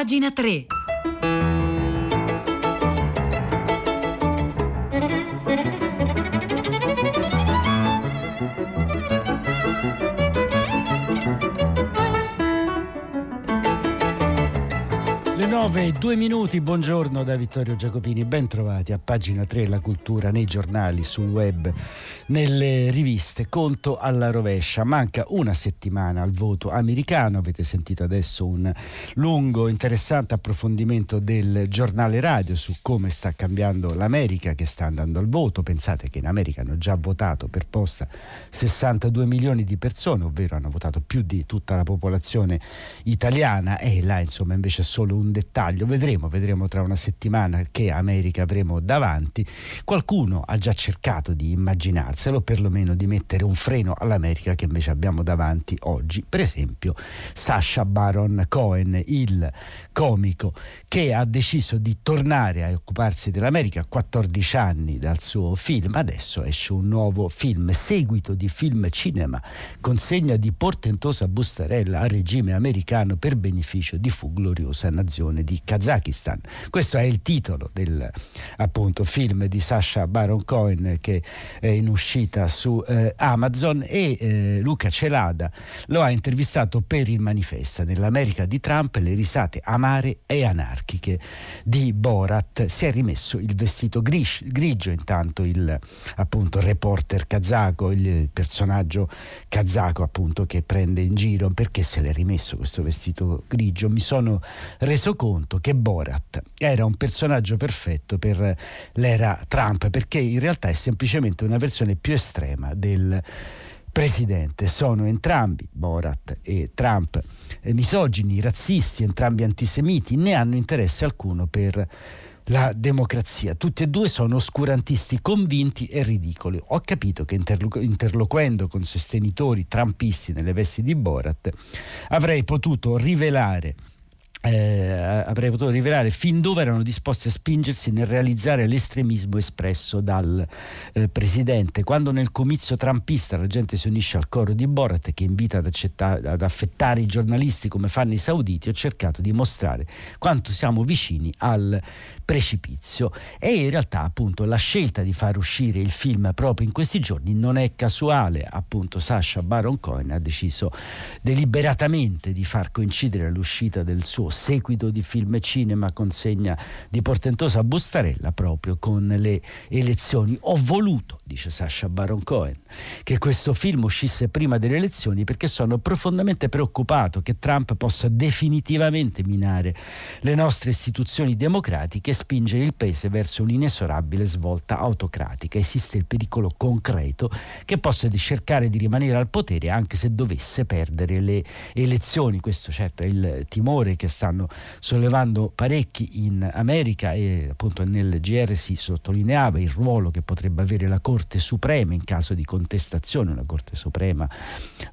pagina 3. 9 e 2 minuti, buongiorno da Vittorio Giacopini, ben trovati a pagina 3 La cultura nei giornali, sul web, nelle riviste. Conto alla rovescia, manca una settimana al voto americano, avete sentito adesso un lungo, interessante approfondimento del giornale radio su come sta cambiando l'America che sta andando al voto. Pensate che in America hanno già votato per posta 62 milioni di persone, ovvero hanno votato più di tutta la popolazione italiana e là insomma invece è solo un dettaglio. Vedremo, vedremo tra una settimana che America avremo davanti. Qualcuno ha già cercato di immaginarselo, perlomeno di mettere un freno all'America che invece abbiamo davanti oggi. Per esempio, Sasha Baron Cohen, il comico che ha deciso di tornare a occuparsi dell'America a 14 anni dal suo film. Adesso esce un nuovo film, seguito di film cinema, consegna di portentosa bustarella al regime americano per beneficio di fu gloriosa nazione di Kazakistan. Questo è il titolo del appunto film di Sasha Baron Cohen che è in uscita su eh, Amazon e eh, Luca Celada lo ha intervistato per il manifesta nell'America di Trump le risate amare e anarchiche di Borat. Si è rimesso il vestito gris, grigio intanto il appunto reporter kazako, il personaggio kazako appunto che prende in giro perché se l'è rimesso questo vestito grigio. Mi sono reso conto che Borat era un personaggio perfetto per l'era Trump perché in realtà è semplicemente una versione più estrema del presidente. Sono entrambi, Borat e Trump, eh, misogini, razzisti, entrambi antisemiti, né hanno interesse alcuno per la democrazia. Tutti e due sono oscurantisti convinti e ridicoli. Ho capito che interlo- interloquendo con sostenitori trampisti nelle vesti di Borat avrei potuto rivelare eh, avrei potuto rivelare fin dove erano disposti a spingersi nel realizzare l'estremismo espresso dal eh, presidente. Quando nel comizio trampista la gente si unisce al coro di Borat che invita ad, ad affettare i giornalisti come fanno i sauditi, ho cercato di mostrare quanto siamo vicini al precipizio e in realtà appunto la scelta di far uscire il film proprio in questi giorni non è casuale, appunto Sasha Baron Cohen ha deciso deliberatamente di far coincidere l'uscita del suo seguito di film e cinema consegna di portentosa bustarella proprio con le elezioni. Ho voluto, dice Sasha Baron Cohen, che questo film uscisse prima delle elezioni perché sono profondamente preoccupato che Trump possa definitivamente minare le nostre istituzioni democratiche e spingere il paese verso un'inesorabile svolta autocratica. Esiste il pericolo concreto che possa cercare di rimanere al potere anche se dovesse perdere le elezioni. Questo certo è il timore che sta stanno sollevando parecchi in America e appunto nel GR si sottolineava il ruolo che potrebbe avere la Corte Suprema in caso di contestazione, una Corte Suprema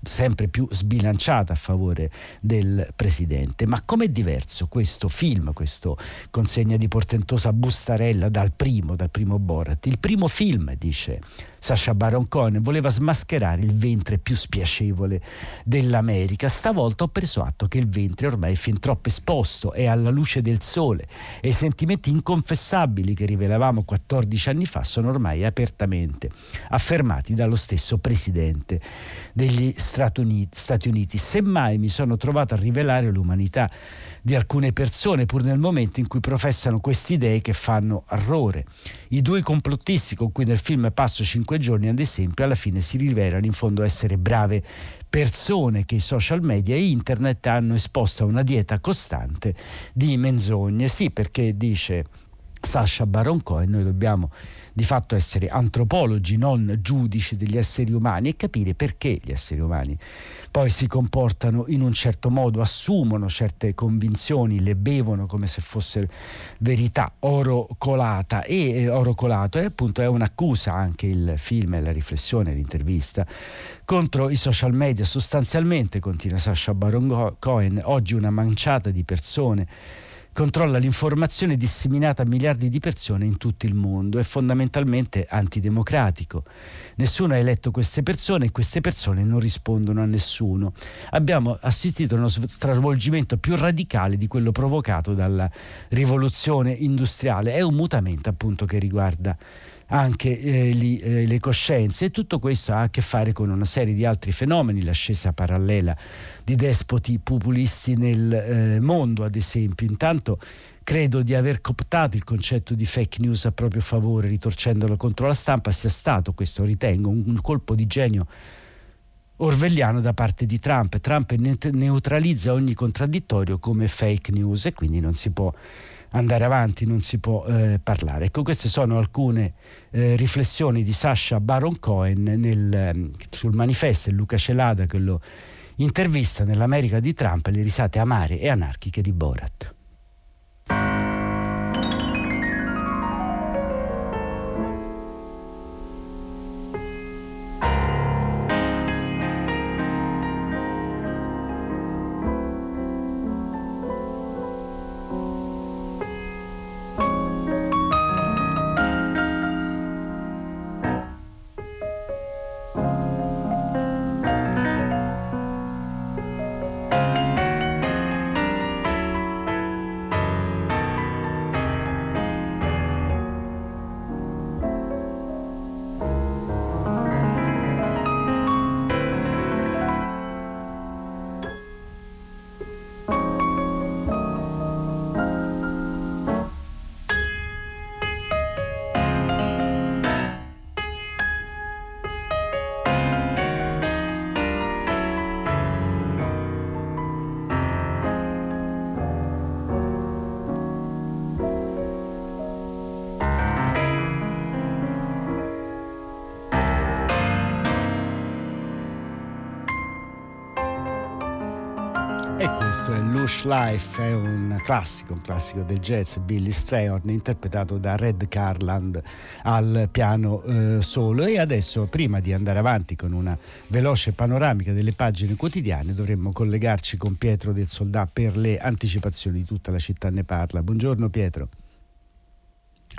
sempre più sbilanciata a favore del Presidente. Ma com'è diverso questo film, questo consegna di portentosa bustarella dal primo, dal primo Borat? Il primo film, dice Sasha Baron Cohen, voleva smascherare il ventre più spiacevole dell'America. Stavolta ho preso atto che il ventre ormai è fin troppo esposto, è alla luce del sole e i sentimenti inconfessabili che rivelavamo 14 anni fa sono ormai apertamente affermati dallo stesso presidente degli. Stati Uniti. Semmai mi sono trovato a rivelare l'umanità di alcune persone, pur nel momento in cui professano queste idee che fanno orrore. I due complottisti con cui nel film passo cinque giorni, ad esempio, alla fine si rivelano in fondo essere brave persone che i social media e internet hanno esposto a una dieta costante di menzogne. Sì, perché dice Sasha Baron Cohen, noi dobbiamo di fatto essere antropologi, non giudici degli esseri umani e capire perché gli esseri umani poi si comportano in un certo modo, assumono certe convinzioni, le bevono come se fosse verità, oro colata. E eh, oro colato e appunto è un'accusa anche il film la riflessione, l'intervista contro i social media. Sostanzialmente, continua Sasha Baron Cohen, oggi una manciata di persone controlla l'informazione disseminata a miliardi di persone in tutto il mondo, è fondamentalmente antidemocratico. Nessuno ha eletto queste persone e queste persone non rispondono a nessuno. Abbiamo assistito a uno stravolgimento più radicale di quello provocato dalla rivoluzione industriale. È un mutamento appunto che riguarda anche eh, li, eh, le coscienze e tutto questo ha a che fare con una serie di altri fenomeni, l'ascesa parallela di despoti populisti nel eh, mondo ad esempio. Intanto credo di aver cooptato il concetto di fake news a proprio favore, ritorcendolo contro la stampa, sia stato, questo ritengo, un, un colpo di genio orwelliano da parte di Trump. Trump neutralizza ogni contraddittorio come fake news e quindi non si può andare avanti, non si può eh, parlare. Ecco, queste sono alcune eh, riflessioni di Sasha Baron Cohen nel, ehm, sul manifesto, Luca Celada che lo intervista nell'America di Trump, le risate amare e anarchiche di Borat. Questo è Lush Life, è un classico, un classico del jazz, Billy Strayhorn, interpretato da Red Carland al piano eh, solo. E adesso, prima di andare avanti con una veloce panoramica delle pagine quotidiane, dovremmo collegarci con Pietro del Soldà per le anticipazioni di tutta la città ne parla. Buongiorno Pietro.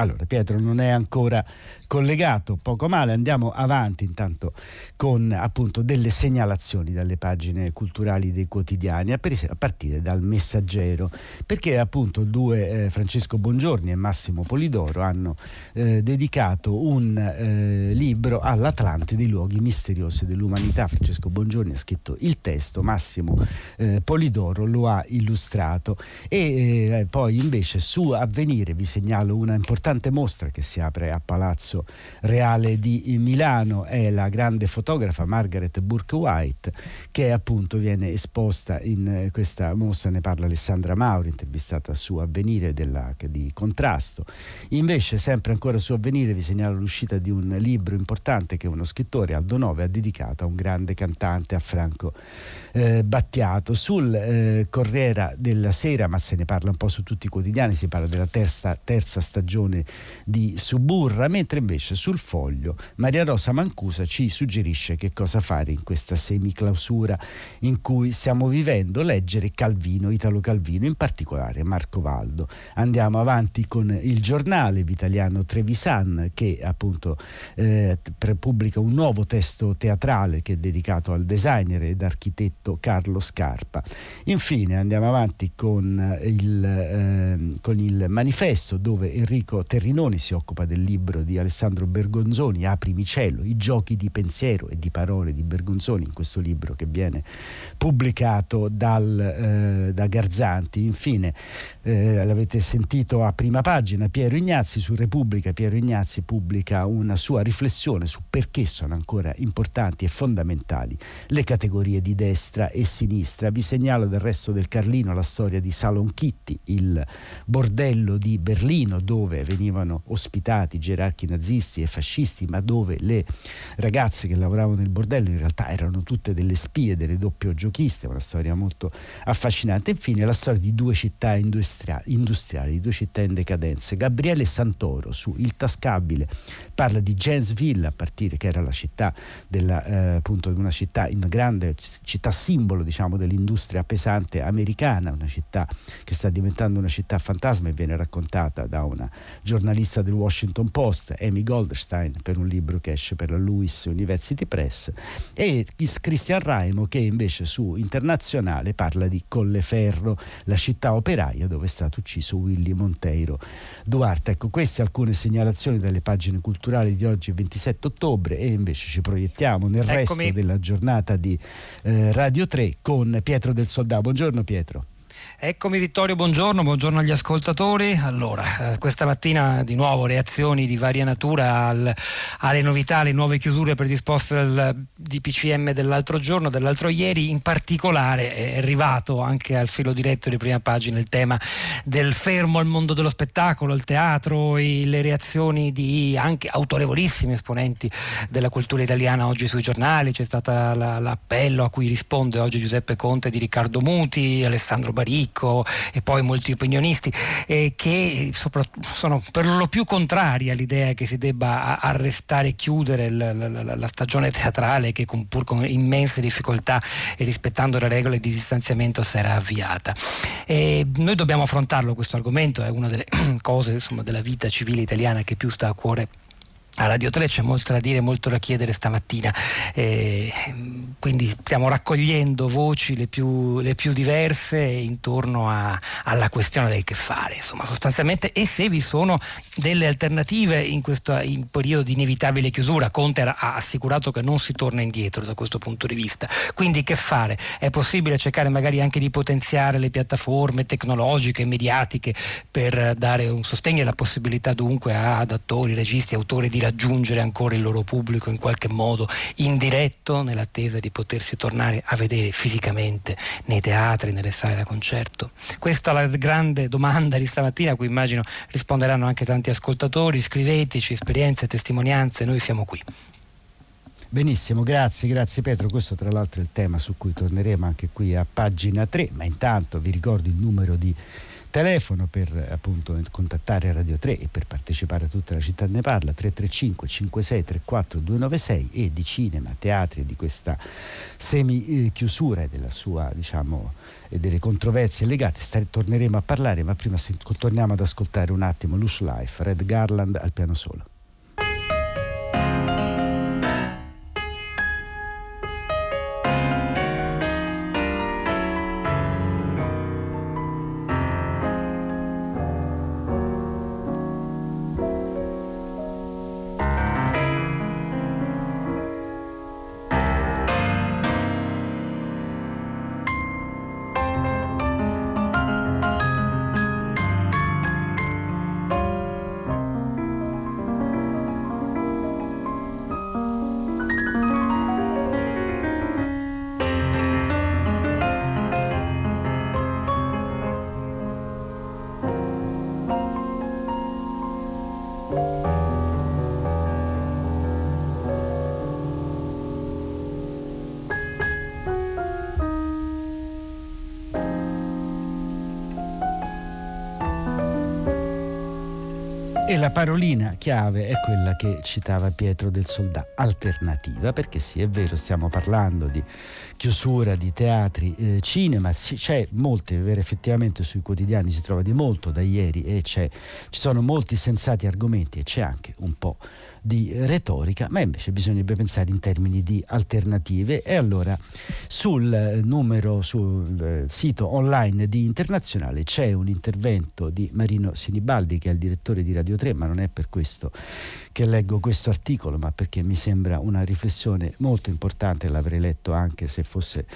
Allora, Pietro non è ancora collegato, poco male, andiamo avanti intanto con appunto delle segnalazioni dalle pagine culturali dei quotidiani, a partire dal Messaggero, perché appunto due eh, Francesco Bongiorni e Massimo Polidoro hanno eh, dedicato un eh, libro all'Atlante dei luoghi misteriosi dell'umanità. Francesco Bongiorni ha scritto il testo, Massimo eh, Polidoro lo ha illustrato e eh, poi invece su Avvenire vi segnalo una importante mostra che si apre a Palazzo Palazzo Reale di Milano è la grande fotografa Margaret Burke White che appunto viene esposta in eh, questa mostra, ne parla Alessandra Mauri, intervistata su Avvenire della, di contrasto. Invece sempre ancora su Avvenire vi segnalo l'uscita di un libro importante che uno scrittore, Aldo Nove, ha dedicato a un grande cantante, a Franco eh, Battiato. Sul eh, Corriera della Sera, ma se ne parla un po' su tutti i quotidiani, si parla della terza, terza stagione di Suburra, mentre invece sul foglio Maria Rosa Mancusa ci suggerisce che cosa fare in questa semiclausura in cui stiamo vivendo, leggere Calvino, Italo Calvino, in particolare Marco Valdo. Andiamo avanti con il giornale Vitaliano Trevisan che appunto eh, pubblica un nuovo testo teatrale che è dedicato al designer ed architetto Carlo Scarpa. Infine andiamo avanti con il, eh, con il manifesto dove Enrico Terrinoni si occupa del libro di Alessandro Bergonzoni, Aprimi cielo, i giochi di pensiero e di parole di Bergonzoni in questo libro che viene pubblicato dal, eh, da Garzanti. Infine, eh, l'avete sentito a prima pagina, Piero Ignazzi su Repubblica, Piero Ignazzi pubblica una sua riflessione su perché sono ancora importanti e fondamentali le categorie di destra e sinistra. Vi segnalo del resto del Carlino la storia di Salon Kitty, il bordello di Berlino dove venivano ospitati gerarchi nazisti e fascisti, ma dove le ragazze che lavoravano nel bordello in realtà erano tutte delle spie, delle doppio giochiste, una storia molto affascinante. Infine la storia di due città industriali, industriali due città in decadenza. Gabriele Santoro su Il Tascabile parla di Janesville a partire che era la città della, eh, appunto una città in grande città simbolo diciamo dell'industria pesante americana, una città che sta diventando una città fantasma e viene raccontata da una giornalista del Washington Post, Amy Goldstein, per un libro che esce per la Lewis University Press, e Christian Raimo che invece su Internazionale parla di Colleferro, la città operaia dove è stato ucciso Willy Monteiro Duarte. Ecco, queste alcune segnalazioni dalle pagine culturali di oggi, 27 ottobre, e invece ci proiettiamo nel Eccomi. resto della giornata di eh, Radio 3 con Pietro del Soldà. Buongiorno Pietro. Eccomi Vittorio, buongiorno, buongiorno agli ascoltatori. Allora, eh, questa mattina di nuovo reazioni di varia natura al, alle novità, alle nuove chiusure predisposte dal DPCM dell'altro giorno, dell'altro ieri. In particolare è arrivato anche al filo diretto di prima pagina il tema del fermo al mondo dello spettacolo, al teatro e le reazioni di anche autorevolissimi esponenti della cultura italiana oggi sui giornali. C'è stato la, l'appello a cui risponde oggi Giuseppe Conte di Riccardo Muti, Alessandro Baricco Ricco e poi molti opinionisti eh, che sono per lo più contrari all'idea che si debba arrestare e chiudere la, la, la stagione teatrale che con, pur con immense difficoltà e rispettando le regole di distanziamento si era avviata. E noi dobbiamo affrontarlo questo argomento, è una delle cose insomma, della vita civile italiana che più sta a cuore a Radio 3 c'è molto da dire, molto da chiedere stamattina, eh, quindi stiamo raccogliendo voci le più, le più diverse intorno a, alla questione del che fare, insomma sostanzialmente e se vi sono delle alternative in questo in periodo di inevitabile chiusura. Conte ha assicurato che non si torna indietro da questo punto di vista, quindi che fare? È possibile cercare magari anche di potenziare le piattaforme tecnologiche, mediatiche per dare un sostegno e la possibilità dunque ad attori, registi, autori di raggiungere ancora il loro pubblico in qualche modo in diretto nell'attesa di potersi tornare a vedere fisicamente nei teatri, nelle sale da concerto? Questa è la grande domanda di stamattina a cui immagino risponderanno anche tanti ascoltatori. Scriveteci esperienze, testimonianze, noi siamo qui. Benissimo, grazie, grazie Pietro. Questo tra l'altro è il tema su cui torneremo anche qui a pagina 3, ma intanto vi ricordo il numero di telefono per appunto contattare Radio 3 e per partecipare a tutta la città ne parla 335 5634 296 e di cinema, teatri di questa semi chiusura e della sua diciamo e delle controversie legate Stare, torneremo a parlare ma prima se, torniamo ad ascoltare un attimo Lush Life Red Garland al piano solo E la parolina chiave è quella che citava Pietro del Soldà, alternativa, perché sì, è vero, stiamo parlando di chiusura di teatri, eh, cinema, c'è molte, vero, effettivamente sui quotidiani si trova di molto da ieri e ci sono molti sensati argomenti e c'è anche un po' di retorica, ma invece bisognerebbe pensare in termini di alternative e allora sul numero, sul eh, sito online di Internazionale c'è un intervento di Marino Sinibaldi che è il direttore di Radio 3, ma non è per questo che leggo questo articolo, ma perché mi sembra una riflessione molto importante, l'avrei letto anche se fosse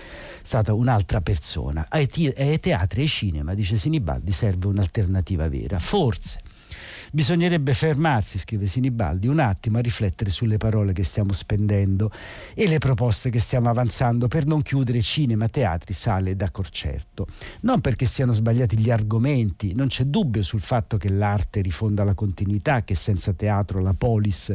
stata un'altra persona. Ai, ai teatri e ai cinema, dice Sinibaldi, serve un'alternativa vera. Forse bisognerebbe fermarsi, scrive Sinibaldi, un attimo a riflettere sulle parole che stiamo spendendo e le proposte che stiamo avanzando per non chiudere cinema, teatri, sale da concerto. Non perché siano sbagliati gli argomenti, non c'è dubbio sul fatto che l'arte rifonda la continuità, che senza teatro la polis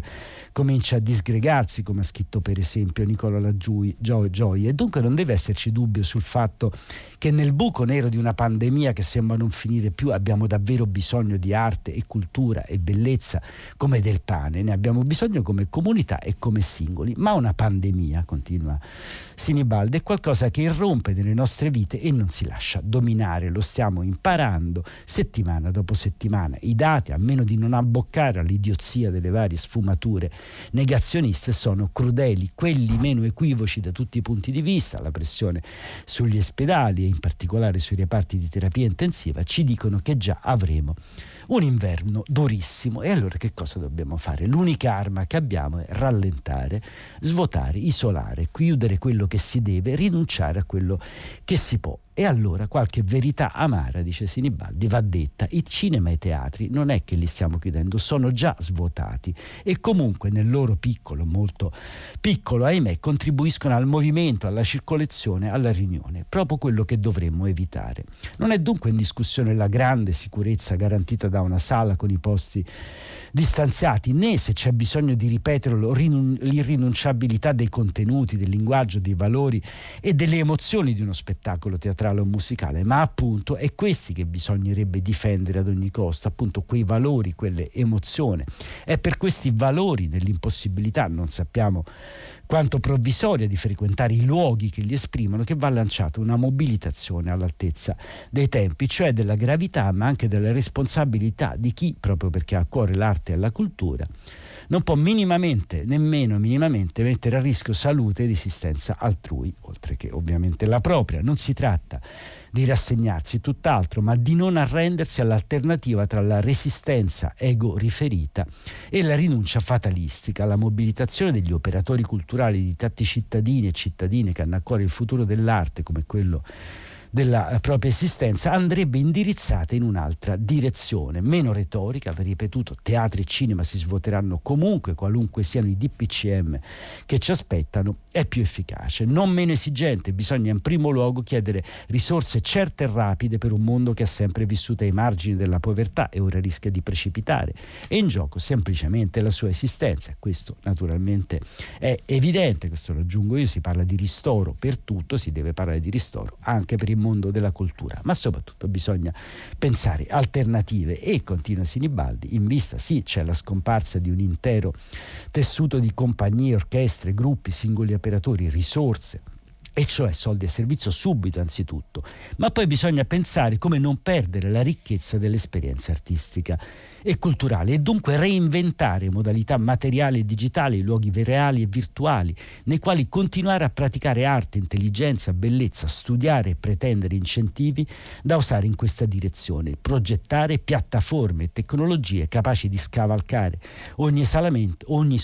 comincia a disgregarsi, come ha scritto per esempio Nicola Laggiui, Gioia, e dunque non deve esserci dubbio sul fatto che nel buco nero di una pandemia che sembra non finire più abbiamo davvero bisogno di arte e cultura e bellezza come del pane, ne abbiamo bisogno come comunità e come singoli, ma una pandemia, continua Sinibaldi, è qualcosa che irrompe nelle nostre vite e non si lascia dominare, lo stiamo imparando settimana dopo settimana. I dati, a meno di non abboccare all'idiozia delle varie sfumature negazioniste, sono crudeli, quelli meno equivoci da tutti i punti di vista, la pressione sugli ospedali e in particolare sui reparti di terapia intensiva, ci dicono che già avremo un inverno durissimo. E allora che cosa dobbiamo fare? L'unica arma che abbiamo è rallentare, svuotare, isolare, chiudere quello che si deve, rinunciare a quello che si può. E allora qualche verità amara, dice Sinibaldi, va detta. I cinema e i teatri non è che li stiamo chiudendo, sono già svuotati e comunque nel loro piccolo, molto piccolo, ahimè, contribuiscono al movimento, alla circolazione, alla riunione, proprio quello che dovremmo evitare. Non è dunque in discussione la grande sicurezza garantita da una sala con i posti distanziati, né se c'è bisogno di ripeterlo l'irrinunciabilità dei contenuti, del linguaggio, dei valori e delle emozioni di uno spettacolo teatrale o musicale, ma appunto è questi che bisognerebbe difendere ad ogni costo, appunto quei valori, quelle emozioni. È per questi valori dell'impossibilità, non sappiamo quanto provvisoria di frequentare i luoghi che li esprimono, che va lanciata una mobilitazione all'altezza dei tempi, cioè della gravità ma anche della responsabilità di chi, proprio perché ha a cuore l'arte e la cultura, non può minimamente, nemmeno minimamente, mettere a rischio salute ed esistenza altrui, oltre che ovviamente la propria. Non si tratta di rassegnarsi, tutt'altro, ma di non arrendersi all'alternativa tra la resistenza ego riferita e la rinuncia fatalistica, la mobilitazione degli operatori culturali di tanti cittadini e cittadine che hanno a cuore il futuro dell'arte come quello della propria esistenza andrebbe indirizzata in un'altra direzione, meno retorica, va ripetuto, teatri e cinema si svuoteranno comunque, qualunque siano i DPCM che ci aspettano, è più efficace, non meno esigente, bisogna in primo luogo chiedere risorse certe e rapide per un mondo che ha sempre vissuto ai margini della povertà e ora rischia di precipitare, e in gioco semplicemente la sua esistenza, questo naturalmente è evidente, questo lo aggiungo io, si parla di ristoro per tutto, si deve parlare di ristoro anche per il il mondo della cultura, ma soprattutto bisogna pensare alternative. E, continua Sinibaldi, in vista sì c'è la scomparsa di un intero tessuto di compagnie, orchestre, gruppi, singoli operatori, risorse, e cioè soldi a servizio subito anzitutto, ma poi bisogna pensare come non perdere la ricchezza dell'esperienza artistica e culturale e dunque reinventare modalità materiali e digitali, luoghi reali e virtuali, nei quali continuare a praticare arte, intelligenza, bellezza, studiare e pretendere incentivi da usare in questa direzione, progettare piattaforme e tecnologie capaci di scavalcare ogni isolamento, ogni,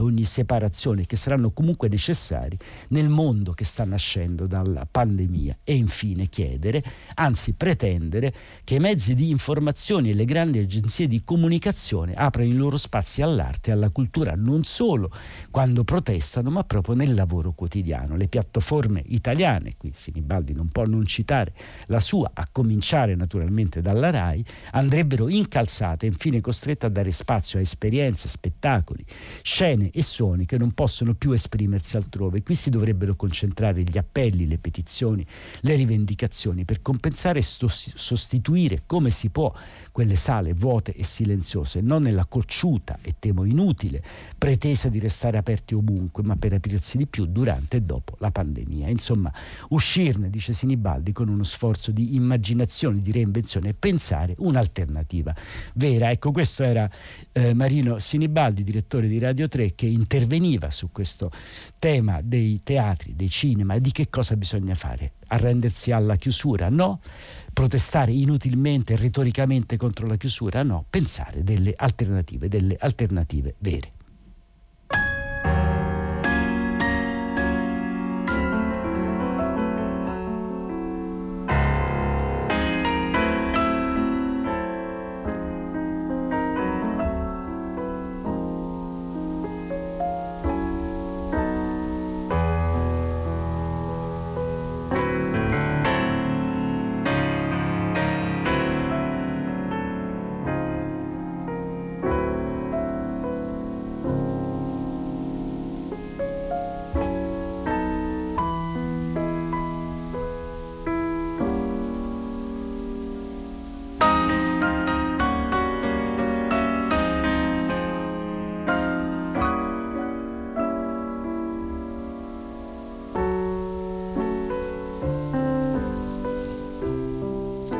ogni separazione che saranno comunque necessari nel mondo che sta nascendo dalla pandemia e infine chiedere, anzi pretendere, che i mezzi di informazione e le grandi agenzie di comunicazione aprano i loro spazi all'arte e alla cultura non solo quando protestano ma proprio nel lavoro quotidiano. Le piattaforme italiane, qui Sinibaldi non può non citare la sua, a cominciare naturalmente dalla RAI, andrebbero incalzate e infine costrette a dare spazio a esperienze, spettacoli, scene e suoni che non possono più esprimersi altrove. Qui si dovrebbero concentrare gli appelli, le petizioni, le rivendicazioni per compensare e sostituire come si può quelle sale vuote e silenziose, non nella cocciuta e temo inutile pretesa di restare aperti ovunque, ma per aprirsi di più durante e dopo la pandemia. Insomma, uscirne, dice Sinibaldi, con uno sforzo di immaginazione, di reinvenzione e pensare un'alternativa vera. Ecco, questo era eh, Marino Sinibaldi, direttore di Radio 3, che interveniva su questo tema dei teatri, dei cinema e di che cosa bisogna fare. Arrendersi alla chiusura? No. Protestare inutilmente, retoricamente contro la chiusura? No. Pensare delle alternative, delle alternative vere.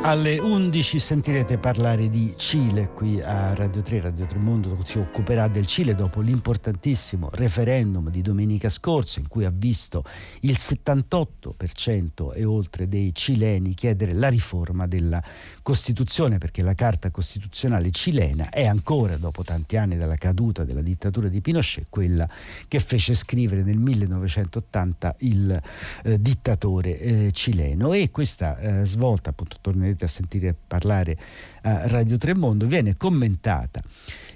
Alle 11 sentirete parlare di Cile qui a Radio 3. Radio 3 Mondo si occuperà del Cile dopo l'importantissimo referendum di domenica scorsa in cui ha visto il 78% e oltre dei cileni chiedere la riforma della Costituzione perché la Carta Costituzionale cilena è ancora, dopo tanti anni dalla caduta della dittatura di Pinochet, quella che fece scrivere nel 1980 il eh, dittatore eh, cileno e questa eh, svolta appunto tornerete tornerete a sentire parlare a Radio Tremondo, viene commentata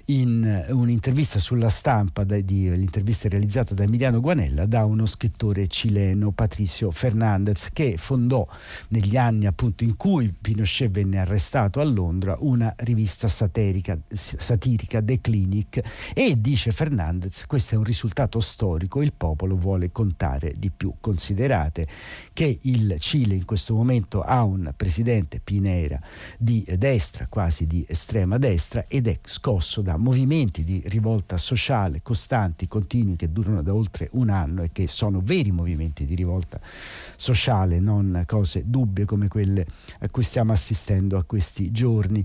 in un'intervista sulla stampa, l'intervista realizzata da Emiliano Guanella, da uno scrittore cileno, Patricio Fernandez, che fondò negli anni appunto in cui Pinochet venne arrestato a Londra una rivista satirica, satirica The Clinic e dice Fernandez questo è un risultato storico, il popolo vuole contare di più. Considerate che il Cile in questo momento ha un presidente Pinera di destra, quasi di estrema destra ed è scosso da movimenti di rivolta sociale costanti, continui, che durano da oltre un anno e che sono veri movimenti di rivolta sociale, non cose dubbie come quelle a cui stiamo assistendo a questi giorni.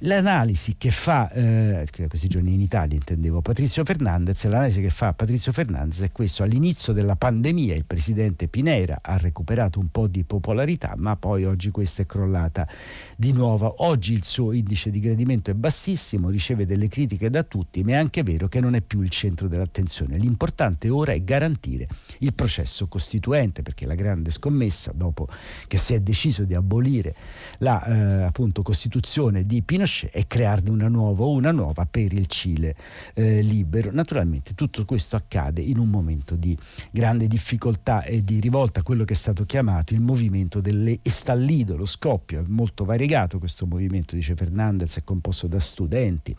L'analisi che fa, eh, questi giorni in Italia intendevo, Patrizio Fernandez, l'analisi che fa Patrizio Fernandez è questo, all'inizio della pandemia il presidente Pinera ha recuperato un po' di popolarità, ma poi oggi questa è crollata di nuovo. Oggi il suo indice di gradimento è bassissimo, riceve delle critiche da tutti, ma è anche vero che non è più il centro dell'attenzione. L'importante ora è garantire il processo costituente, perché la grande scommessa dopo che si è deciso di abolire la eh, appunto, Costituzione di Pinochet e crearne una nuova una nuova per il Cile eh, libero. Naturalmente tutto questo accade in un momento di grande difficoltà e di rivolta, quello che è stato chiamato il movimento delle estallido, lo scoppio, è molto variegato questo movimento, dice Fernandez, è composto da studenti,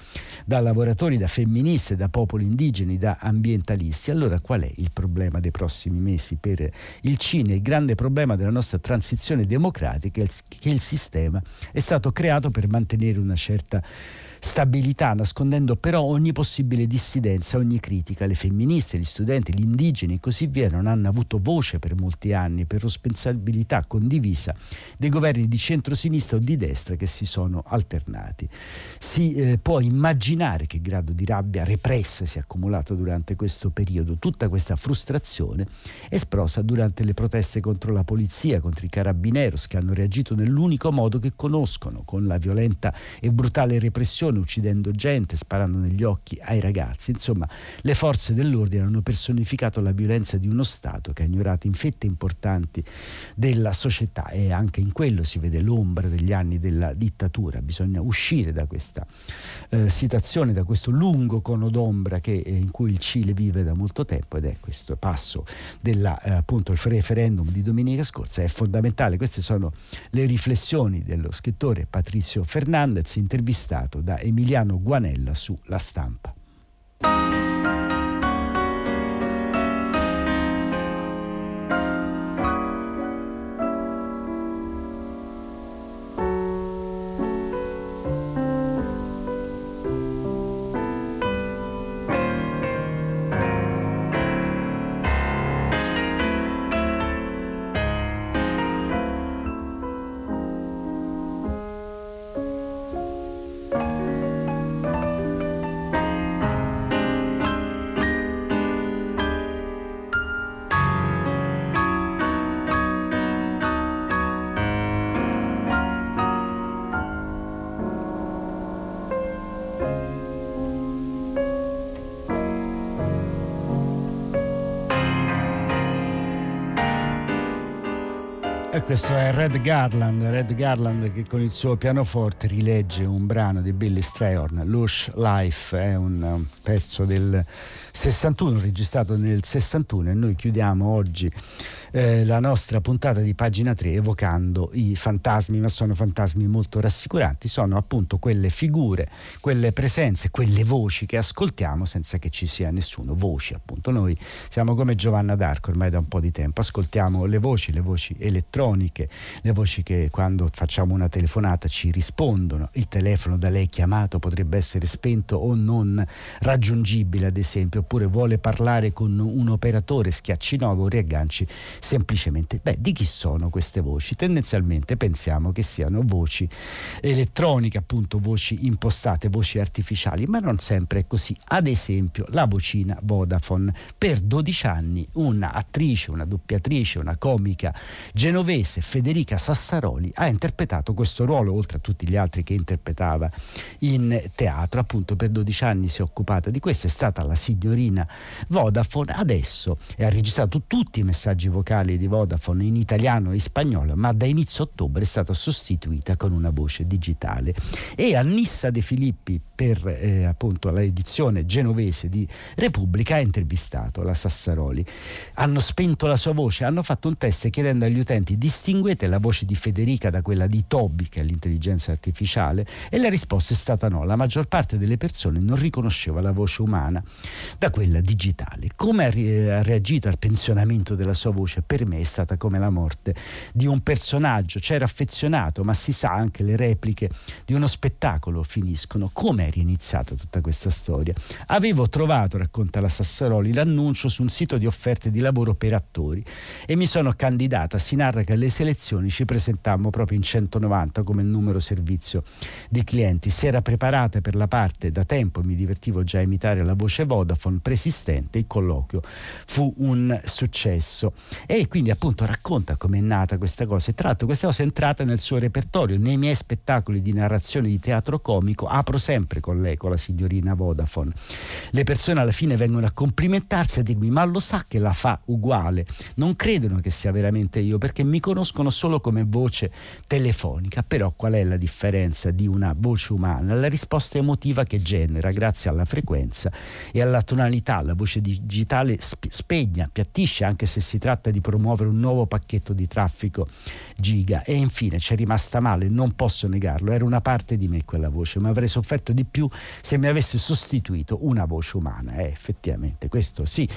da lavoratori, da femministe, da popoli indigeni, da ambientalisti. Allora qual è il problema dei prossimi mesi per il Cile? Il grande problema della nostra transizione democratica è che il sistema è stato creato per mantenere una certa stabilità, nascondendo però ogni possibile dissidenza, ogni critica. Le femministe, gli studenti, gli indigeni e così via non hanno avuto voce per molti anni per responsabilità condivisa dei governi di centrosinistra o di destra che si sono alternati. Si eh, può immaginare che grado di rabbia repressa si è accumulato durante questo periodo. Tutta questa frustrazione esplosa durante le proteste contro la polizia, contro i carabineros che hanno reagito nell'unico modo che conoscono, con la violenta e brutale repressione persone, uccidendo gente, sparando negli occhi ai ragazzi. Insomma, le forze dell'ordine hanno personificato la violenza di uno Stato che ha ignorato in fette importanti della società e anche in quello si vede l'ombra degli anni della dittatura. Bisogna uscire da questa eh, situazione, da questo lungo cono d'ombra che, eh, in cui il Cile vive da molto tempo ed è questo passo del eh, referendum di domenica scorsa è fondamentale. Queste sono le riflessioni dello scrittore Patrizio Fernandez intervistato da Emiliano Guanella su La Stampa. Questo è Red Garland, Red Garland che con il suo pianoforte rilegge un brano di Billy Strayhorn, Lush Life, è un pezzo del 61, registrato nel 61 e noi chiudiamo oggi eh, la nostra puntata di pagina 3 evocando i fantasmi, ma sono fantasmi molto rassicuranti, sono appunto quelle figure, quelle presenze, quelle voci che ascoltiamo senza che ci sia nessuno, voci appunto. Noi siamo come Giovanna d'Arco ormai da un po' di tempo, ascoltiamo le voci, le voci elettroniche telefoniche, le voci che quando facciamo una telefonata ci rispondono, il telefono da lei chiamato potrebbe essere spento o non raggiungibile ad esempio, oppure vuole parlare con un operatore, schiacci 9 o riagganci semplicemente. Beh, di chi sono queste voci? Tendenzialmente pensiamo che siano voci elettroniche, appunto voci impostate, voci artificiali, ma non sempre è così. Ad esempio la vocina Vodafone. Per 12 anni un'attrice, una doppiatrice, una comica genovese, Federica Sassaroli, ha interpretato questo ruolo, oltre a tutti gli altri che interpretava in teatro. Appunto per 12 anni si è occupata di questo, è stata la signorina Vodafone. Adesso ha registrato tutti i messaggi vocali di Vodafone in italiano e in spagnolo, ma da inizio ottobre è stata sostituita con una voce digitale. E a Nissa De Filippi per eh, appunto l'edizione genovese di Repubblica ha intervistato la Sassaroli. Hanno spento la sua voce, hanno fatto un test chiedendo agli utenti distinguete la voce di Federica da quella di Toby, che è l'intelligenza artificiale, e la risposta è stata no. La maggior parte delle persone non riconosceva la voce umana da quella digitale. Come ha reagito al pensionamento della sua voce? Per me è stata come la morte di un personaggio. C'era affezionato, ma si sa anche le repliche di uno spettacolo finiscono. Come è iniziata tutta questa storia? Avevo trovato, racconta la Sassaroli, l'annuncio su un sito di offerte di lavoro per attori e mi sono candidata. Si narra che alle selezioni ci presentammo proprio in 190 come numero servizio di clienti. Si era preparata per la parte da tempo, mi divertivo già a imitare la voce Vodafone preesistente, il colloquio fu un successo. E quindi appunto racconta come è nata questa cosa. E tra l'altro questa cosa è entrata nel suo repertorio, nei miei spettacoli di narrazione di teatro comico, apro sempre con lei, con la signorina Vodafone. Le persone alla fine vengono a complimentarsi e a dirmi ma lo sa che la fa uguale. Non credono che sia veramente io perché mi conoscono solo come voce telefonica. Però qual è la differenza di una voce umana? La risposta emotiva che genera grazie alla frequenza e alla tonalità. La voce digitale spegne, appiattisce anche se si tratta di promuovere un nuovo pacchetto di traffico giga. E infine c'è rimasta male, non posso negarlo, era una parte di me quella voce, ma avrei sofferto di più se mi avesse sostituito una voce umana. Eh, effettivamente, questo sì,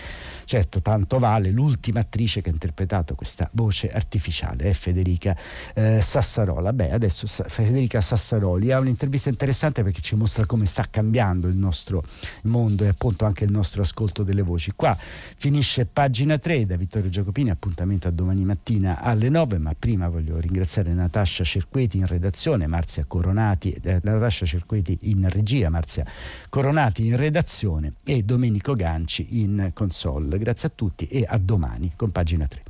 certo, tanto vale l'ultima attrice che ha interpretato questa voce artificiale, è Federica eh, Sassarola. Beh, adesso Federica Sassaroli ha un'intervista interessante perché ci mostra come sta cambiando il nostro mondo e appunto anche il nostro ascolto delle voci. Qua finisce pagina 3 da Vittorio Giacopini, appuntamento a domani mattina alle 9, ma prima voglio ringraziare Natascia Cerqueti in redazione, Marzia Coronati, eh, Natascia Cerqueti in regia, Marzia Coronati in redazione e Domenico Ganci in console. Grazie a tutti e a domani con pagina 3.